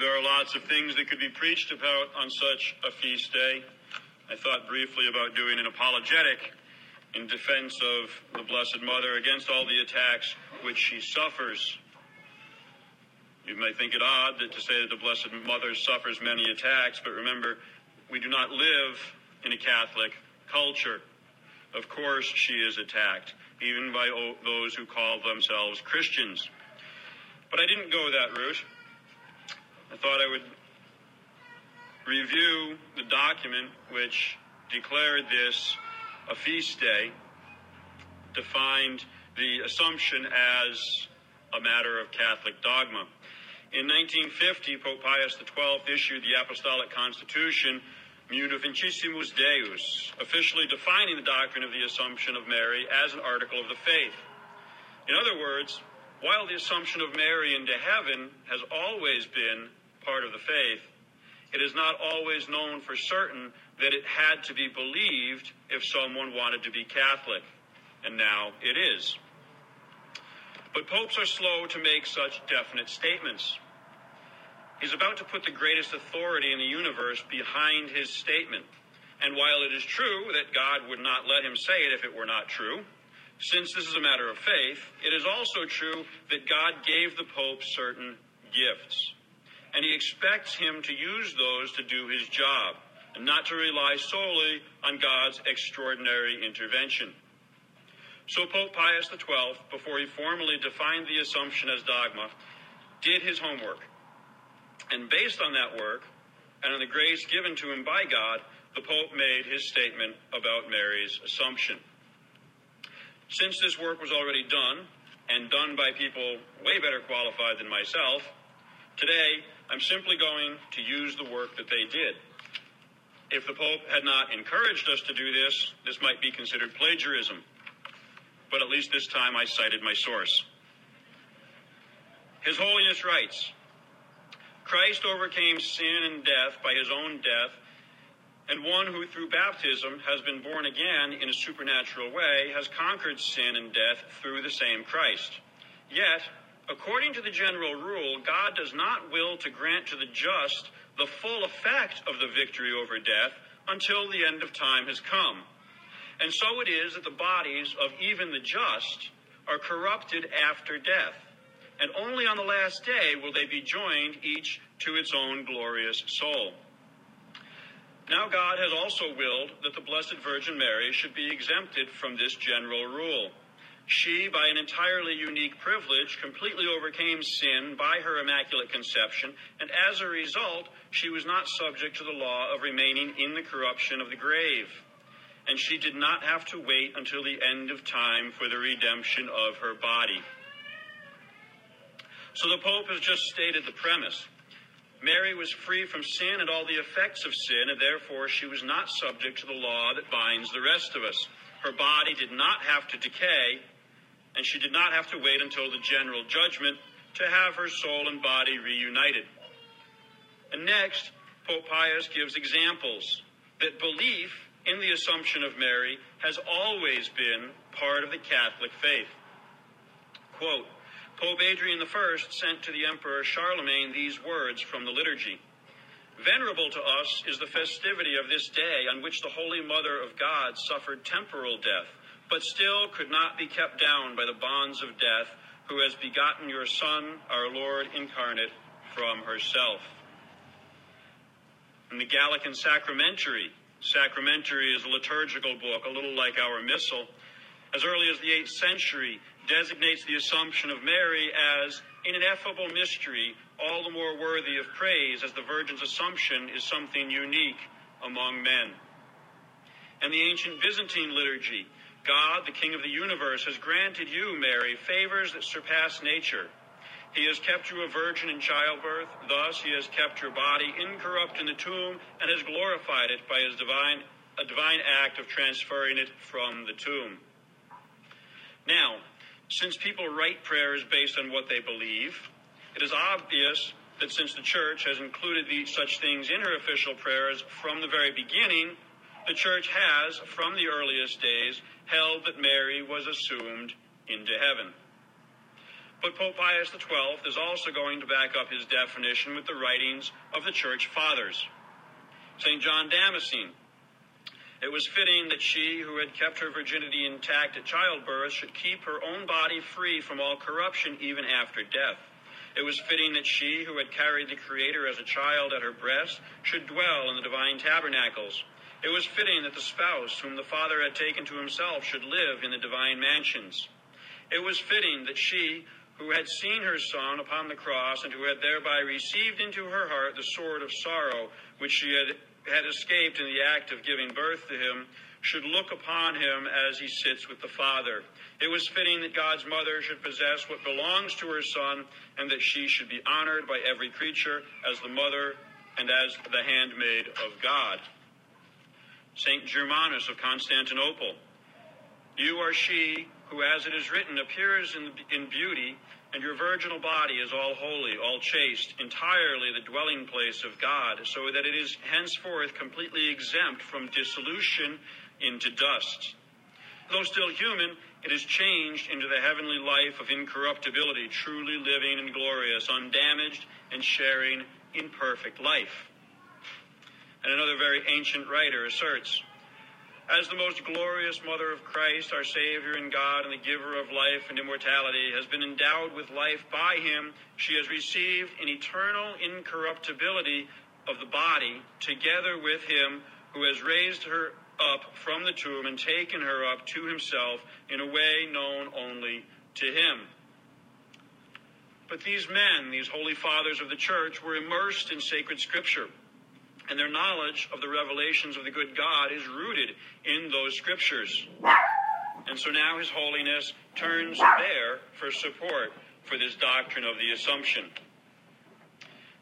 There are lots of things that could be preached about on such a feast day. I thought briefly about doing an apologetic in defense of the Blessed Mother against all the attacks which she suffers. You may think it odd that to say that the Blessed Mother suffers many attacks, but remember, we do not live in a Catholic culture. Of course, she is attacked, even by those who call themselves Christians. But I didn't go that route. I thought I would review the document which declared this a feast day, defined the Assumption as a matter of Catholic dogma. In 1950, Pope Pius XII issued the Apostolic Constitution, Munificentissimus Deus, officially defining the doctrine of the Assumption of Mary as an article of the faith. In other words, while the Assumption of Mary into heaven has always been part of the faith, it is not always known for certain that it had to be believed if someone wanted to be Catholic, and now it is. But popes are slow to make such definite statements. He's about to put the greatest authority in the universe behind his statement. And while it is true that God would not let him say it if it were not true, since this is a matter of faith, it is also true that God gave the Pope certain gifts and he expects him to use those to do his job and not to rely solely on God's extraordinary intervention. So Pope Pius XII, before he formally defined the Assumption as dogma, did his homework. And based on that work, and on the grace given to him by God, the Pope made his statement about Mary's Assumption. Since this work was already done, and done by people way better qualified than myself, today I'm simply going to use the work that they did. If the Pope had not encouraged us to do this, this might be considered plagiarism. But at least this time I cited my source. His Holiness writes Christ overcame sin and death by his own death, and one who through baptism has been born again in a supernatural way has conquered sin and death through the same Christ. Yet, According to the general rule, God does not will to grant to the just the full effect of the victory over death until the end of time has come. And so it is that the bodies of even the just are corrupted after death. And only on the last day will they be joined each to its own glorious soul. Now, God has also willed that the Blessed Virgin Mary should be exempted from this general rule. She, by an entirely unique privilege, completely overcame sin by her immaculate conception, and as a result, she was not subject to the law of remaining in the corruption of the grave. And she did not have to wait until the end of time for the redemption of her body. So the Pope has just stated the premise. Mary was free from sin and all the effects of sin, and therefore she was not subject to the law that binds the rest of us. Her body did not have to decay, and she did not have to wait until the general judgment to have her soul and body reunited. And next, Pope Pius gives examples that belief in the Assumption of Mary has always been part of the Catholic faith. Quote, Pope Adrian I sent to the Emperor Charlemagne these words from the liturgy. Venerable to us is the festivity of this day on which the Holy Mother of God suffered temporal death but still could not be kept down by the bonds of death, who has begotten your Son, our Lord incarnate, from herself. In the Gallican Sacramentary, Sacramentary is a liturgical book, a little like our Missal, as early as the 8th century, designates the Assumption of Mary as an ineffable mystery, all the more worthy of praise, as the Virgin's Assumption is something unique among men. And the ancient Byzantine liturgy God, the King of the universe, has granted you, Mary, favors that surpass nature. He has kept you a virgin in childbirth. Thus, he has kept your body incorrupt in the tomb and has glorified it by his divine, a divine act of transferring it from the tomb. Now, since people write prayers based on what they believe, it is obvious that since the church has included these, such things in her official prayers from the very beginning, the church has, from the earliest days, held that Mary was assumed into heaven. But Pope Pius XII is also going to back up his definition with the writings of the Church Fathers. St. John Damascene. It was fitting that she, who had kept her virginity intact at childbirth, should keep her own body free from all corruption even after death. It was fitting that she, who had carried the Creator as a child at her breast, should dwell in the divine tabernacles. It was fitting that the spouse, whom the Father had taken to himself, should live in the divine mansions. It was fitting that she, who had seen her Son upon the cross, and who had thereby received into her heart the sword of sorrow, which she had, had escaped in the act of giving birth to him, should look upon him as he sits with the Father. It was fitting that God's mother should possess what belongs to her Son, and that she should be honored by every creature as the mother and as the handmaid of God. St. Germanus of Constantinople. You are she who, as it is written, appears in, in beauty, and your virginal body is all holy, all chaste, entirely the dwelling place of God, so that it is henceforth completely exempt from dissolution into dust. Though still human, it is changed into the heavenly life of incorruptibility, truly living and glorious, undamaged and sharing in perfect life. And another very ancient writer asserts As the most glorious mother of Christ, our Savior and God, and the giver of life and immortality, has been endowed with life by him, she has received an eternal incorruptibility of the body, together with him who has raised her up from the tomb and taken her up to himself in a way known only to him. But these men, these holy fathers of the church, were immersed in sacred scripture and their knowledge of the revelations of the good God is rooted in those scriptures. And so now His Holiness turns there for support for this doctrine of the Assumption.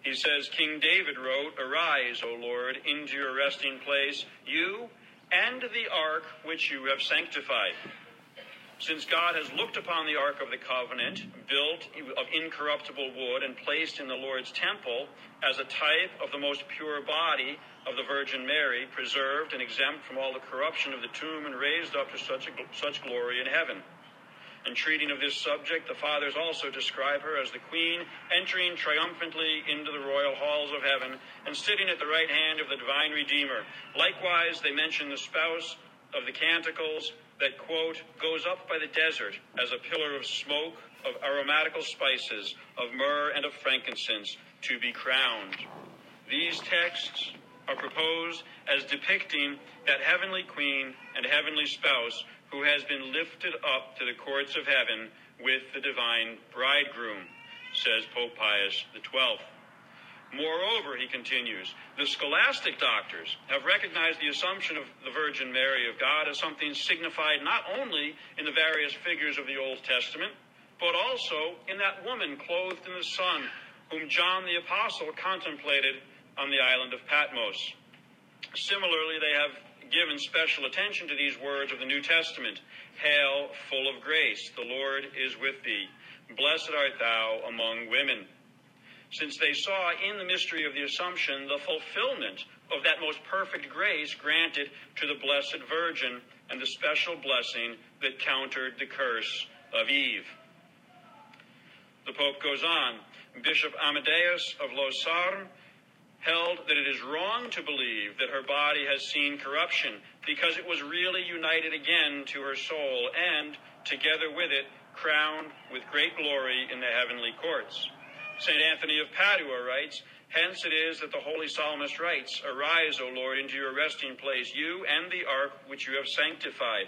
He says, King David wrote, Arise, O Lord, into your resting place, you and the ark which you have sanctified. Since God has looked upon the Ark of the Covenant, built of incorruptible wood and placed in the Lord's temple as a type of the most pure body of the Virgin Mary, preserved and exempt from all the corruption of the tomb and raised up to such, a, such glory in heaven. In treating of this subject, the Fathers also describe her as the Queen entering triumphantly into the royal halls of heaven and sitting at the right hand of the divine Redeemer. Likewise, they mention the spouse of the Canticles that, quote, goes up by the desert as a pillar of smoke, of aromatical spices, of myrrh and of frankincense, to be crowned. These texts are proposed as depicting that heavenly queen and heavenly spouse who has been lifted up to the courts of heaven with the divine bridegroom, says Pope Pius XII. Moreover, he continues, the scholastic doctors have recognized the assumption of the Virgin Mary of God as something signified not only in the various figures of the Old Testament, but also in that woman clothed in the sun, whom John the Apostle contemplated on the island of Patmos. Similarly, they have given special attention to these words of the New Testament Hail, full of grace, the Lord is with thee. Blessed art thou among women since they saw in the mystery of the Assumption the fulfillment of that most perfect grace granted to the Blessed Virgin and the special blessing that countered the curse of Eve. The Pope goes on Bishop Amadeus of Lausanne held that it is wrong to believe that her body has seen corruption because it was really united again to her soul and, together with it, crowned with great glory in the heavenly courts. St. Anthony of Padua writes, Hence it is that the holy psalmist writes, Arise, O Lord, into your resting place, you and the ark which you have sanctified.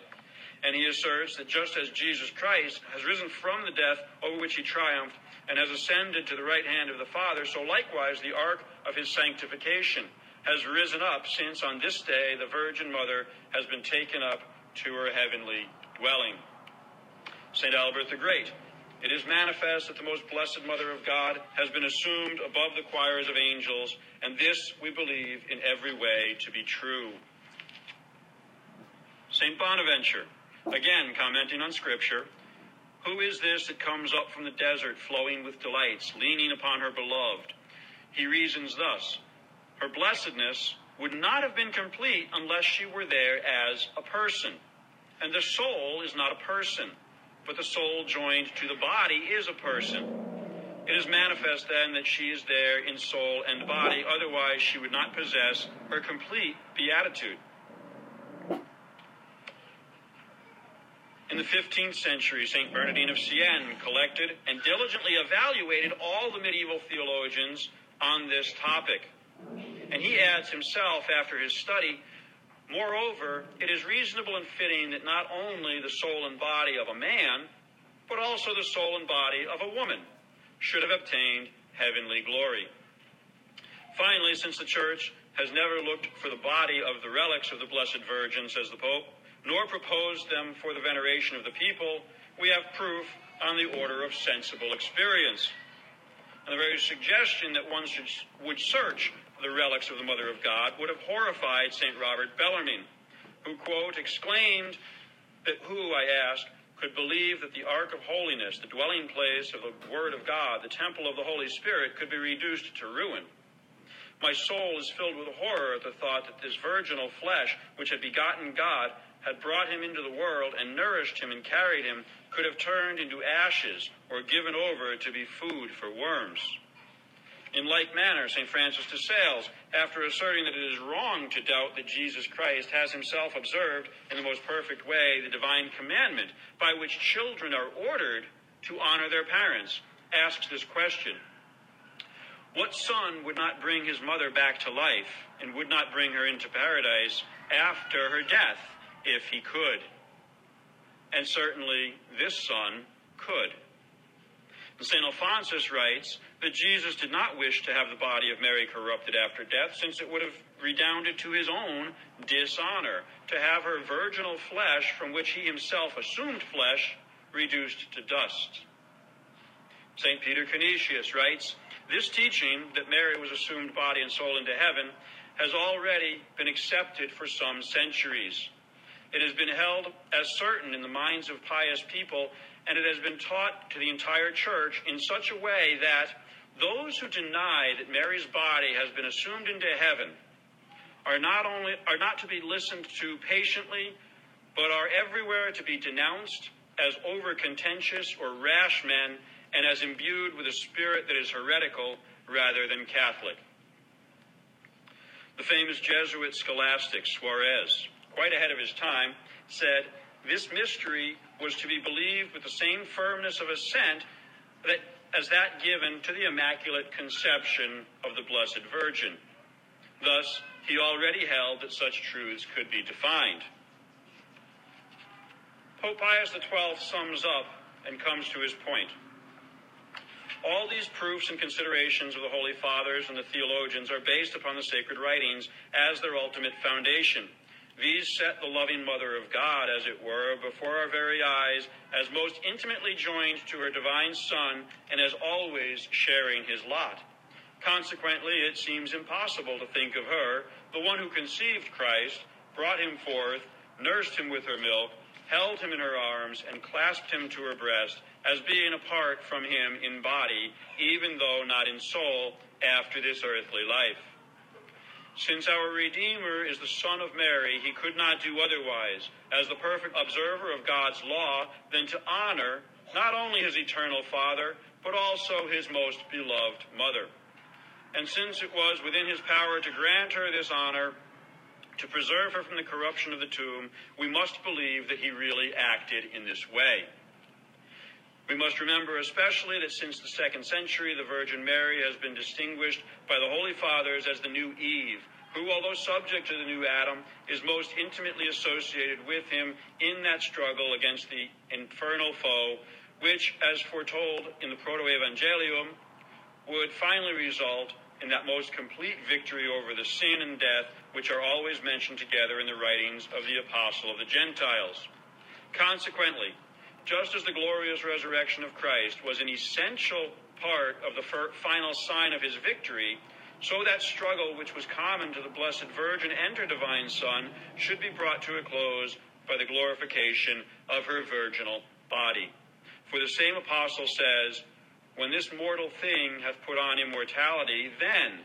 And he asserts that just as Jesus Christ has risen from the death over which he triumphed and has ascended to the right hand of the Father, so likewise the ark of his sanctification has risen up since on this day the Virgin Mother has been taken up to her heavenly dwelling. St. Albert the Great it is manifest that the most blessed Mother of God has been assumed above the choirs of angels, and this we believe in every way to be true. St. Bonaventure, again commenting on Scripture, who is this that comes up from the desert flowing with delights, leaning upon her beloved? He reasons thus Her blessedness would not have been complete unless she were there as a person. And the soul is not a person but the soul joined to the body is a person. It is manifest then that she is there in soul and body, otherwise, she would not possess her complete beatitude. In the 15th century, St. Bernardine of Siena collected and diligently evaluated all the medieval theologians on this topic. And he adds himself, after his study, Moreover, it is reasonable and fitting that not only the soul and body of a man, but also the soul and body of a woman should have obtained heavenly glory. Finally, since the Church has never looked for the body of the relics of the Blessed Virgin, says the Pope, nor proposed them for the veneration of the people, we have proof on the order of sensible experience. And the very suggestion that one should, would search the relics of the Mother of God would have horrified St. Robert Bellarmine, who, quote, exclaimed that who, I ask, could believe that the Ark of Holiness, the dwelling place of the Word of God, the temple of the Holy Spirit, could be reduced to ruin. My soul is filled with horror at the thought that this virginal flesh, which had begotten God, had brought him into the world and nourished him and carried him, could have turned into ashes or given over to be food for worms. In like manner, St. Francis de Sales, after asserting that it is wrong to doubt that Jesus Christ has himself observed in the most perfect way the divine commandment by which children are ordered to honor their parents, asks this question What son would not bring his mother back to life and would not bring her into paradise after her death if he could? And certainly this son could. St. Alphonsus writes that Jesus did not wish to have the body of Mary corrupted after death, since it would have redounded to his own dishonor to have her virginal flesh, from which he himself assumed flesh, reduced to dust. St. Peter Canisius writes This teaching, that Mary was assumed body and soul into heaven, has already been accepted for some centuries. It has been held as certain in the minds of pious people and it has been taught to the entire church in such a way that those who deny that Mary's body has been assumed into heaven are not only are not to be listened to patiently, but are everywhere to be denounced as over contentious or rash men and as imbued with a spirit that is heretical rather than Catholic. The famous Jesuit scholastic Suarez, quite ahead of his time, said, This mystery was to be believed with the same firmness of assent that, as that given to the Immaculate Conception of the Blessed Virgin. Thus, he already held that such truths could be defined. Pope Pius XII sums up and comes to his point. All these proofs and considerations of the Holy Fathers and the theologians are based upon the sacred writings as their ultimate foundation. These set the loving Mother of God, as it were, before our very eyes, as most intimately joined to her divine Son and as always sharing his lot. Consequently, it seems impossible to think of her, the one who conceived Christ, brought him forth, nursed him with her milk, held him in her arms, and clasped him to her breast, as being apart from him in body, even though not in soul, after this earthly life. Since our Redeemer is the Son of Mary, he could not do otherwise, as the perfect observer of God's law, than to honor not only his eternal Father, but also his most beloved Mother. And since it was within his power to grant her this honor, to preserve her from the corruption of the tomb, we must believe that he really acted in this way. We must remember especially that since the second century, the Virgin Mary has been distinguished by the Holy Fathers as the new Eve, who, although subject to the new Adam, is most intimately associated with him in that struggle against the infernal foe, which, as foretold in the Proto Evangelium, would finally result in that most complete victory over the sin and death, which are always mentioned together in the writings of the Apostle of the Gentiles. Consequently, just as the glorious resurrection of Christ was an essential part of the final sign of his victory, so that struggle which was common to the Blessed Virgin and her divine Son should be brought to a close by the glorification of her virginal body. For the same apostle says, When this mortal thing hath put on immortality, then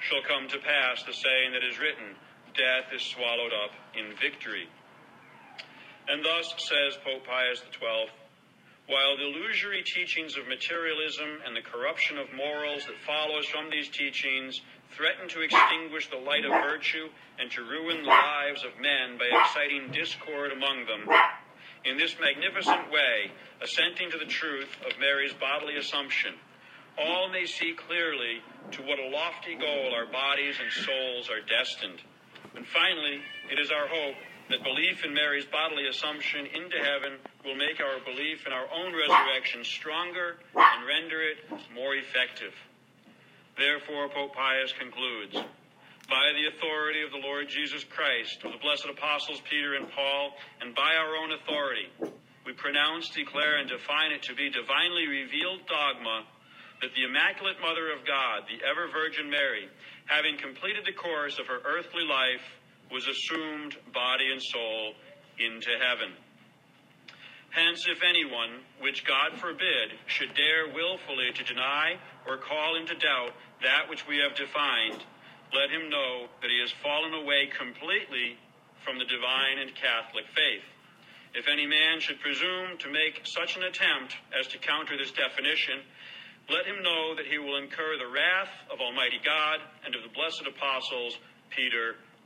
shall come to pass the saying that is written, Death is swallowed up in victory. And thus, says Pope Pius XII, While the illusory teachings of materialism and the corruption of morals that follows from these teachings threaten to extinguish the light of virtue and to ruin the lives of men by exciting discord among them, in this magnificent way, assenting to the truth of Mary's bodily assumption, all may see clearly to what a lofty goal our bodies and souls are destined. And finally, it is our hope that belief in Mary's bodily assumption into heaven will make our belief in our own resurrection stronger and render it more effective. Therefore, Pope Pius concludes By the authority of the Lord Jesus Christ, of the blessed apostles Peter and Paul, and by our own authority, we pronounce, declare, and define it to be divinely revealed dogma that the Immaculate Mother of God, the ever Virgin Mary, having completed the course of her earthly life, was assumed, body and soul, into heaven. Hence, if anyone, which God forbid, should dare wilfully to deny or call into doubt that which we have defined, let him know that he has fallen away completely from the divine and Catholic faith. If any man should presume to make such an attempt as to counter this definition, let him know that he will incur the wrath of Almighty God and of the blessed apostles Peter